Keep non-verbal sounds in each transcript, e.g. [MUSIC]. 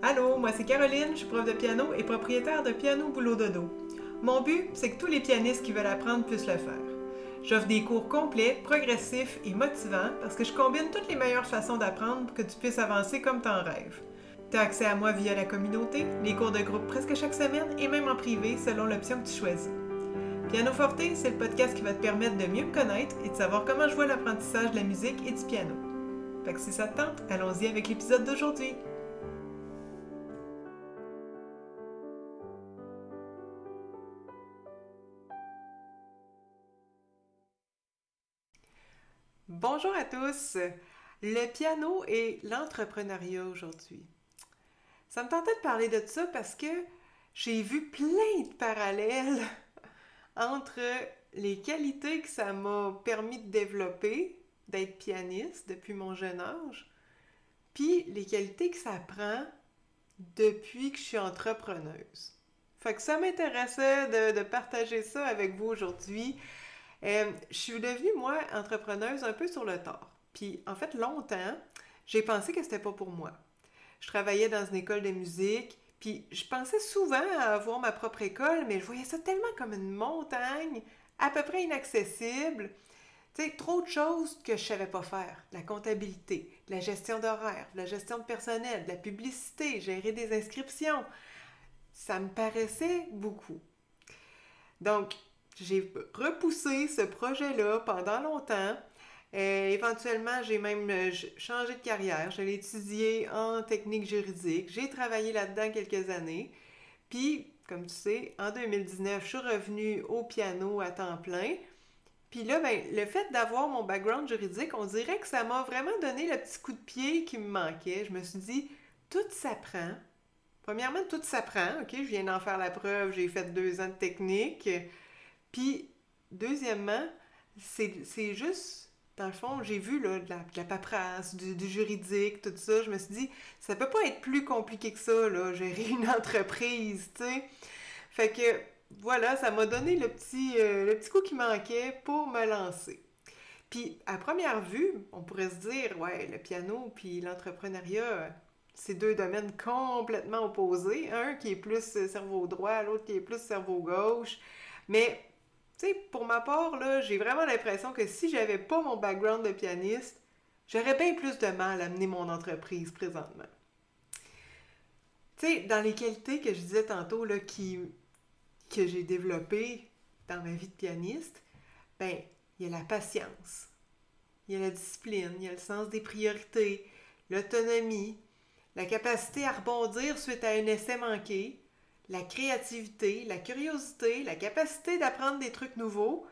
Allô, moi c'est Caroline, je suis prof de piano et propriétaire de Piano Boulot Dodo. Mon but, c'est que tous les pianistes qui veulent apprendre puissent le faire. J'offre des cours complets, progressifs et motivants parce que je combine toutes les meilleures façons d'apprendre pour que tu puisses avancer comme t'en rêves. Tu as accès à moi via la communauté, les cours de groupe presque chaque semaine et même en privé selon l'option que tu choisis. Piano Forte, c'est le podcast qui va te permettre de mieux me connaître et de savoir comment je vois l'apprentissage de la musique et du piano. Fait que si ça te tente, allons-y avec l'épisode d'aujourd'hui. Bonjour à tous! Le piano et l'entrepreneuriat aujourd'hui. Ça me tentait de parler de ça parce que j'ai vu plein de parallèles [LAUGHS] entre les qualités que ça m'a permis de développer, d'être pianiste depuis mon jeune âge, puis les qualités que ça prend depuis que je suis entrepreneuse. Fait que ça m'intéressait de, de, partager ça avec vous aujourd'hui euh, je suis devenue, moi, entrepreneuse un peu sur le tard. Puis, en fait, longtemps, j'ai pensé que c'était pas pour moi. Je travaillais dans une école de musique, puis je pensais souvent à avoir ma propre école, mais je voyais ça tellement comme une montagne, à peu près inaccessible. Tu sais, trop de choses que je savais pas faire. La comptabilité, la gestion d'horaire, la gestion de personnel, la publicité, gérer des inscriptions. Ça me paraissait beaucoup. Donc, j'ai repoussé ce projet-là pendant longtemps. Euh, éventuellement, j'ai même euh, changé de carrière. Je l'ai étudié en technique juridique. J'ai travaillé là-dedans quelques années. Puis, comme tu sais, en 2019, je suis revenue au piano à temps plein. Puis là, ben, le fait d'avoir mon background juridique, on dirait que ça m'a vraiment donné le petit coup de pied qui me manquait. Je me suis dit, tout s'apprend. Premièrement, tout s'apprend. OK, je viens d'en faire la preuve. J'ai fait deux ans de technique. Puis, deuxièmement, c'est juste, dans le fond, j'ai vu là, de, la, paperasse, du, juridique, tout ça. Je me suis dit, ça peut pas être plus compliqué que ça, là, gérer une [LAUGHS] entreprise, tu sais. Fait que, voilà, ça m'a donné le petit, euh, le petit coup qui manquait pour me lancer. Puis, à première vue, on pourrait se dire, ouais, le piano puis l'entrepreneuriat, c'est deux domaines complètement opposés. Un qui est plus cerveau droit, l'autre qui est plus cerveau gauche. Mais pour ma part, là, j'ai vraiment l'impression que si j'avais pas mon background de pianiste, j'aurais bien plus de mal à mener mon entreprise présentement. Tu dans les qualités que je disais tantôt, là, qui, que j'ai développées dans ma vie de pianiste, ben, il y a la patience, il y a la discipline, il y a le sens des priorités, l'autonomie, la capacité à rebondir suite à un essai manqué, la créativité, la curiosité, la capacité d'apprendre des trucs nouveaux.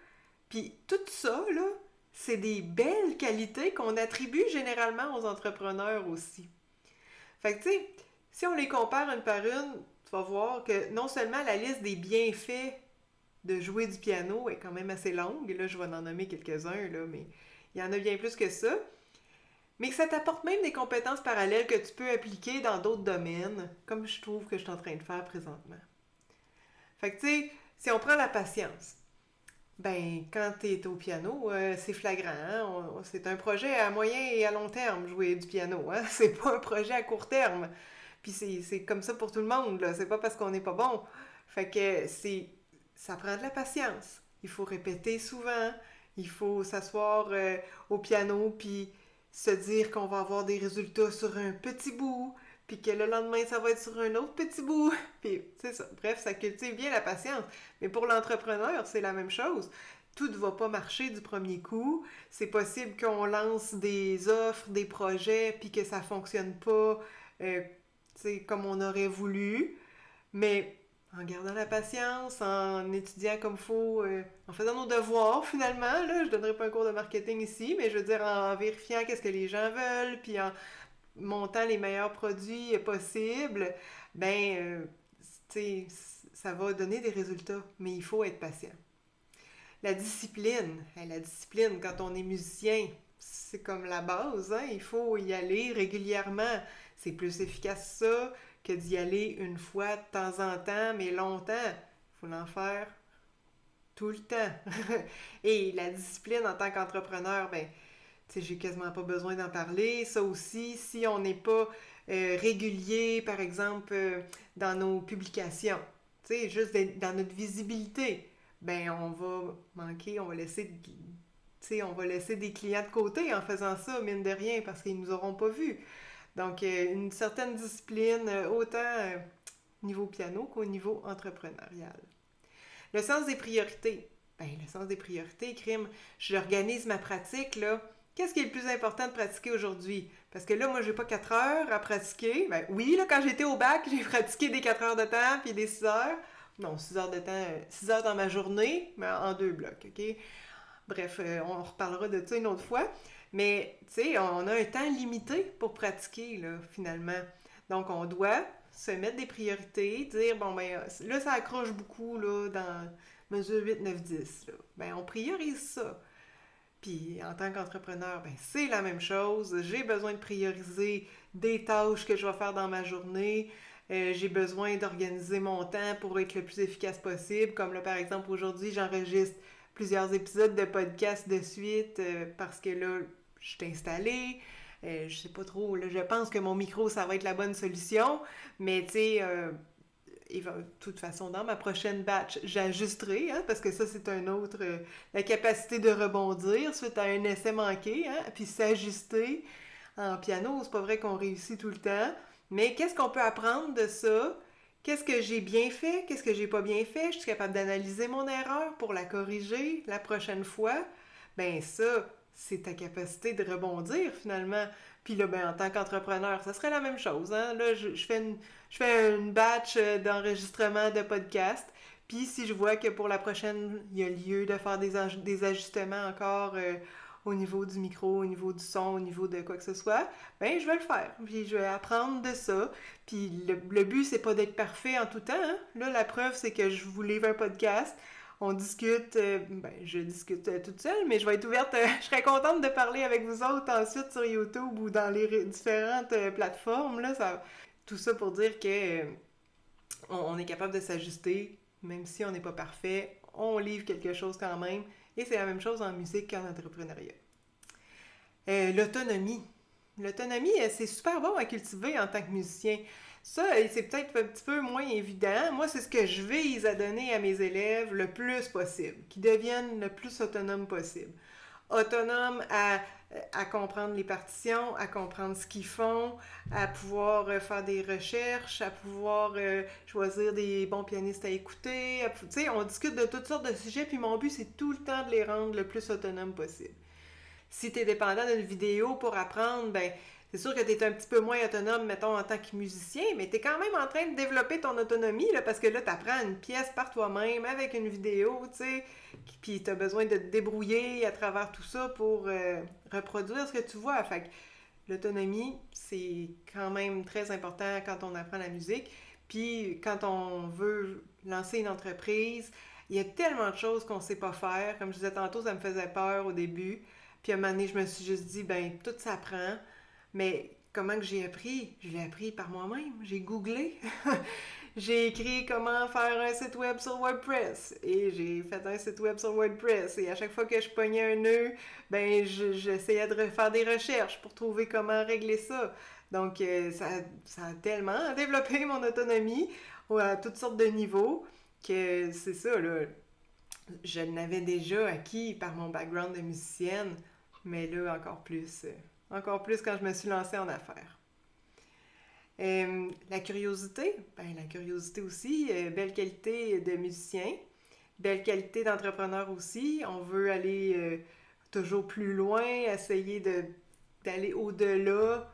Puis tout ça, là, c'est des belles qualités qu'on attribue généralement aux entrepreneurs aussi. Fait que, tu sais, si on les compare une par une, tu vas voir que non seulement la liste des bienfaits de jouer du piano est quand même assez longue, là, je vais en nommer quelques-uns, là, mais il y en a bien plus que ça mais que ça t'apporte même des compétences parallèles que tu peux appliquer dans d'autres domaines, comme je trouve que je suis en train de faire présentement. Fait que, tu sais, si on prend la patience, ben, quand tu es au piano, euh, c'est flagrant. Hein? C'est un projet à moyen et à long terme, jouer du piano. Hein? [LAUGHS] C'est pas un projet à court terme. Puis c'est comme ça pour tout le monde, là. C'est pas parce qu'on n'est pas bon. Fait que c'est... Ça prend de la patience. Il faut répéter souvent. Il faut s'asseoir euh, au piano, puis se dire qu'on va avoir des résultats sur un petit bout, puis que le lendemain, ça va être sur un autre petit bout. [LAUGHS] Puis, c'est ça. Bref, ça cultive bien la patience. Mais pour l'entrepreneur, c'est la même chose. Tout ne va pas marcher du premier coup. C'est possible qu'on lance des offres, des projets, puis que ça fonctionne pas euh, comme on aurait voulu. Mais en gardant la patience, en étudiant comme faut, euh, en faisant nos devoirs finalement. Là, je donnerai pas un cours de marketing ici, mais je veux dire en vérifiant qu'est-ce que les gens veulent, puis en montant les meilleurs produits possibles, ben, euh, tu sais, ça va donner des résultats, mais il faut être patient. La discipline, la discipline quand on est musicien, c'est comme la base, hein? il faut y aller régulièrement. C'est plus efficace ça que d'y aller une fois de temps en temps, mais longtemps. Il faut l'en faire tout le temps. [LAUGHS] Et la discipline en tant qu'entrepreneur, ben, j'ai quasiment pas besoin d'en parler. Ça aussi, si on n'est pas euh, régulier, par exemple, euh, dans nos publications, juste dans notre visibilité, ben on va manquer, on va laisser on va laisser des clients de côté en faisant ça, mine de rien, parce qu'ils nous auront pas vus. Donc, euh, une certaine discipline, autant au niveau piano qu'au niveau entrepreneurial. Le sens des priorités. Ben, le sens des priorités, crime, j'organise ma pratique, là, Qu'est-ce qui est le plus important de pratiquer aujourd'hui? Parce que là, moi, j'ai pas 4 heures à pratiquer. Ben oui, là, quand j'étais au bac, [LAUGHS] j'ai pratiqué des 4 heures de temps puis des 6 heures. Non, 6 heures de temps, 6 heures dans ma journée, mais en deux blocs, OK? Bref, euh, on reparlera de ça une autre fois. Mais, tu sais, on a un temps limité pour pratiquer, là, finalement. Donc, on doit se mettre des priorités, dire, bon, ben, là, ça accroche beaucoup, là, dans mesure 8, 9, 10, là. Ben, on priorise ça. Puis en tant qu'entrepreneur, ben, c'est la même chose. J'ai besoin de prioriser des tâches que je vais faire dans ma journée. Euh, j'ai besoin d'organiser mon temps pour être le plus efficace possible. Comme là, par exemple, aujourd'hui, j'enregistre plusieurs épisodes de podcast de suite euh, parce que là, je suis installée. Euh, je sais pas trop, je pense que mon micro, ça va être la bonne solution. Mais tu sais, et de toute façon, dans ma prochaine batch, j'ajusterai, hein, parce que ça, c'est un autre. Euh, la capacité de rebondir suite à un essai manqué, hein, puis s'ajuster. En piano, c'est pas vrai qu'on réussit tout le temps. Mais qu'est-ce qu'on peut apprendre de ça? Qu'est-ce que j'ai bien fait? Qu'est-ce que j'ai pas bien fait? Je suis capable d'analyser mon erreur pour la corriger la prochaine fois? Ben ça, c'est ta capacité de rebondir finalement. Puis là, ben, en tant qu'entrepreneur, ça serait la même chose. Hein? Là, je, fais une, je fais une batch euh, d'enregistrement de podcast. Puis si je vois que pour la prochaine, il y a lieu de faire des, des ajustements encore euh, au niveau du micro, au niveau du son, au niveau de quoi que ce soit, ben je vais le faire. Puis je vais apprendre de ça. Puis le, le but, c'est pas d'être parfait en tout temps. Hein? Là, la preuve, c'est que je vous livre un podcast on discute, euh, ben, je discute euh, toute seule, mais je vais être ouverte, euh, [LAUGHS] je serais contente de parler avec vous autres ensuite sur YouTube ou dans les différentes plateformes. Là, tout ça pour dire que on, est capable de s'ajuster, même si on n'est pas parfait, on livre quelque chose quand même, et c'est la même chose en musique qu'en entrepreneuriat. L'autonomie. L'autonomie, c'est super bon à cultiver en tant que musicien. Ça, c'est peut-être un petit peu moins évident. Moi, c'est ce que je vise à donner à mes élèves le plus possible, qu'ils deviennent le plus autonomes possible. Autonomes à, à comprendre les partitions, à comprendre ce qu'ils font, à pouvoir euh, faire des recherches, à pouvoir euh, choisir des bons pianistes à écouter. Sais, on discute de toutes sortes de sujets, puis mon but, c'est tout le temps de les rendre le plus autonomes possible. Si tu es dépendant d'une vidéo pour apprendre, ben c'est sûr que tu es un petit peu moins autonome, mettons, en tant que musicien, mais tu es quand même en train de développer ton autonomie, là, parce que là, tu apprends une pièce par toi-même, avec une vidéo, tu sais, puis tu as besoin de te débrouiller à travers tout ça pour euh, reproduire ce que tu vois. Fait l'autonomie, c'est quand même très important quand on apprend la musique. Puis quand on veut lancer une entreprise, il y a tellement de choses qu'on ne sait pas faire. Comme je disais tantôt, ça me faisait peur au début. Puis à un moment donné, je me suis juste dit, ben tout s'apprend. Mais comment que j'ai appris? Je l'ai appris par moi-même. J'ai googlé. [LAUGHS] j'ai écrit comment faire un site web sur WordPress. Et j'ai fait un site web sur WordPress. Et à chaque fois que je pognais un nœud, ben j'essayais de faire des recherches pour trouver comment régler ça. Donc, euh, ça, ça, a tellement [LAUGHS] développé mon autonomie à toutes sortes de niveaux que c'est ça, là. Je l'avais déjà acquis par mon background de musicienne, mais là, encore plus. Encore plus quand je me suis lancée en affaires. Euh, la curiosité, ben, la curiosité aussi, euh, belle qualité de musicien, belle qualité d'entrepreneur aussi. On veut aller euh, toujours plus loin, essayer d'aller au-delà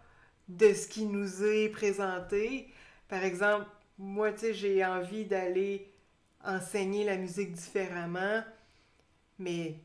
de ce qui nous est présenté. Par exemple, moi, tu sais, j'ai envie d'aller enseigner la musique différemment, mais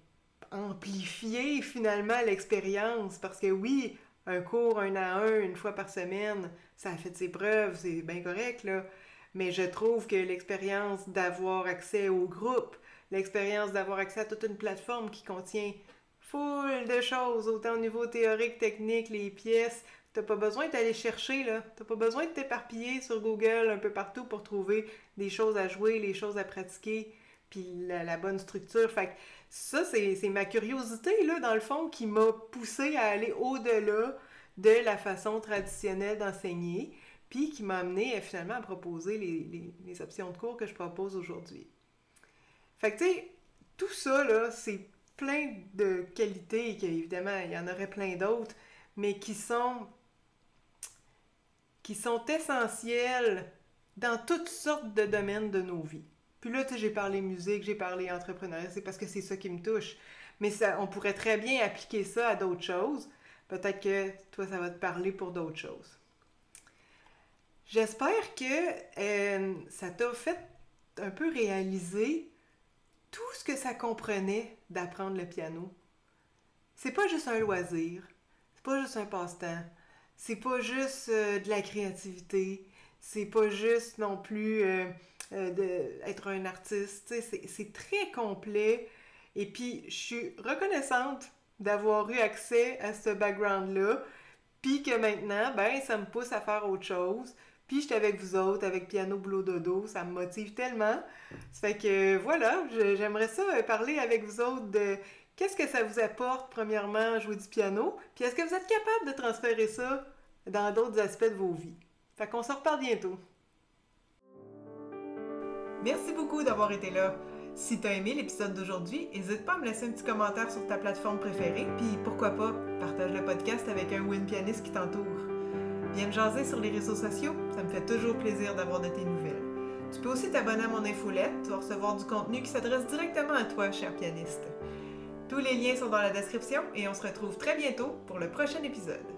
amplifier finalement l'expérience parce que oui, un cours un à un, une fois par semaine, ça a fait ses preuves, c'est bien correct là. Mais je trouve que l'expérience d'avoir accès au groupe, l'expérience d'avoir accès à toute une plateforme qui contient foule de choses, autant au niveau théorique, technique, les pièces, t'as pas besoin d'aller chercher là, t'as pas besoin de t'éparpiller sur Google un peu partout pour trouver des choses à jouer, les choses à pratiquer, puis la, bonne structure. Fait ça, c'est ma curiosité, là, dans le fond, qui m'a poussé à aller au-delà de la façon traditionnelle d'enseigner, puis qui m'a amené finalement à proposer les, options de cours que je propose aujourd'hui. Fait que, tu sais, tout ça, là, c'est plein de qualités, évidemment, il y en aurait plein d'autres, mais qui sont, qui sont essentielles dans toutes sortes de domaines de nos vies. Puis là, j'ai parlé musique, j'ai parlé entrepreneuriat, c'est parce que c'est ça qui me touche. Mais ça, on pourrait très bien appliquer ça à d'autres choses. Peut-être que toi, ça va te parler pour d'autres choses. J'espère que euh, ça t'a fait un peu réaliser tout ce que ça comprenait d'apprendre le piano. C'est pas juste un loisir, c'est pas juste un passe-temps, c'est pas juste euh, de la créativité, c'est pas juste non plus euh, euh, d'être un artiste. C'est très complet. Et puis, je suis reconnaissante d'avoir eu accès à ce background-là. Puis que maintenant, ben, ça me pousse à faire autre chose. Puis j'étais avec vous autres, avec Piano Boulot Dodo, ça me motive tellement. Ça fait que voilà, j'aimerais ça euh, parler avec vous autres de qu'est-ce que ça vous apporte, premièrement, jouer du piano, puis est-ce que vous êtes capable de transférer ça dans d'autres aspects de vos vies? Fait qu'on se reparle bientôt. Merci beaucoup d'avoir été là. Si t'as aimé l'épisode d'aujourd'hui, n'hésite pas à me laisser un petit commentaire sur ta plateforme préférée, puis pourquoi pas, partage le podcast avec un ou une pianiste qui t'entoure. Viens me jaser sur les réseaux sociaux, ça me fait toujours plaisir d'avoir de tes nouvelles. Tu peux aussi t'abonner à mon infolette, tu vas recevoir du contenu qui s'adresse directement à toi, cher pianiste. Tous les liens sont dans la description et on se retrouve très bientôt pour le prochain épisode.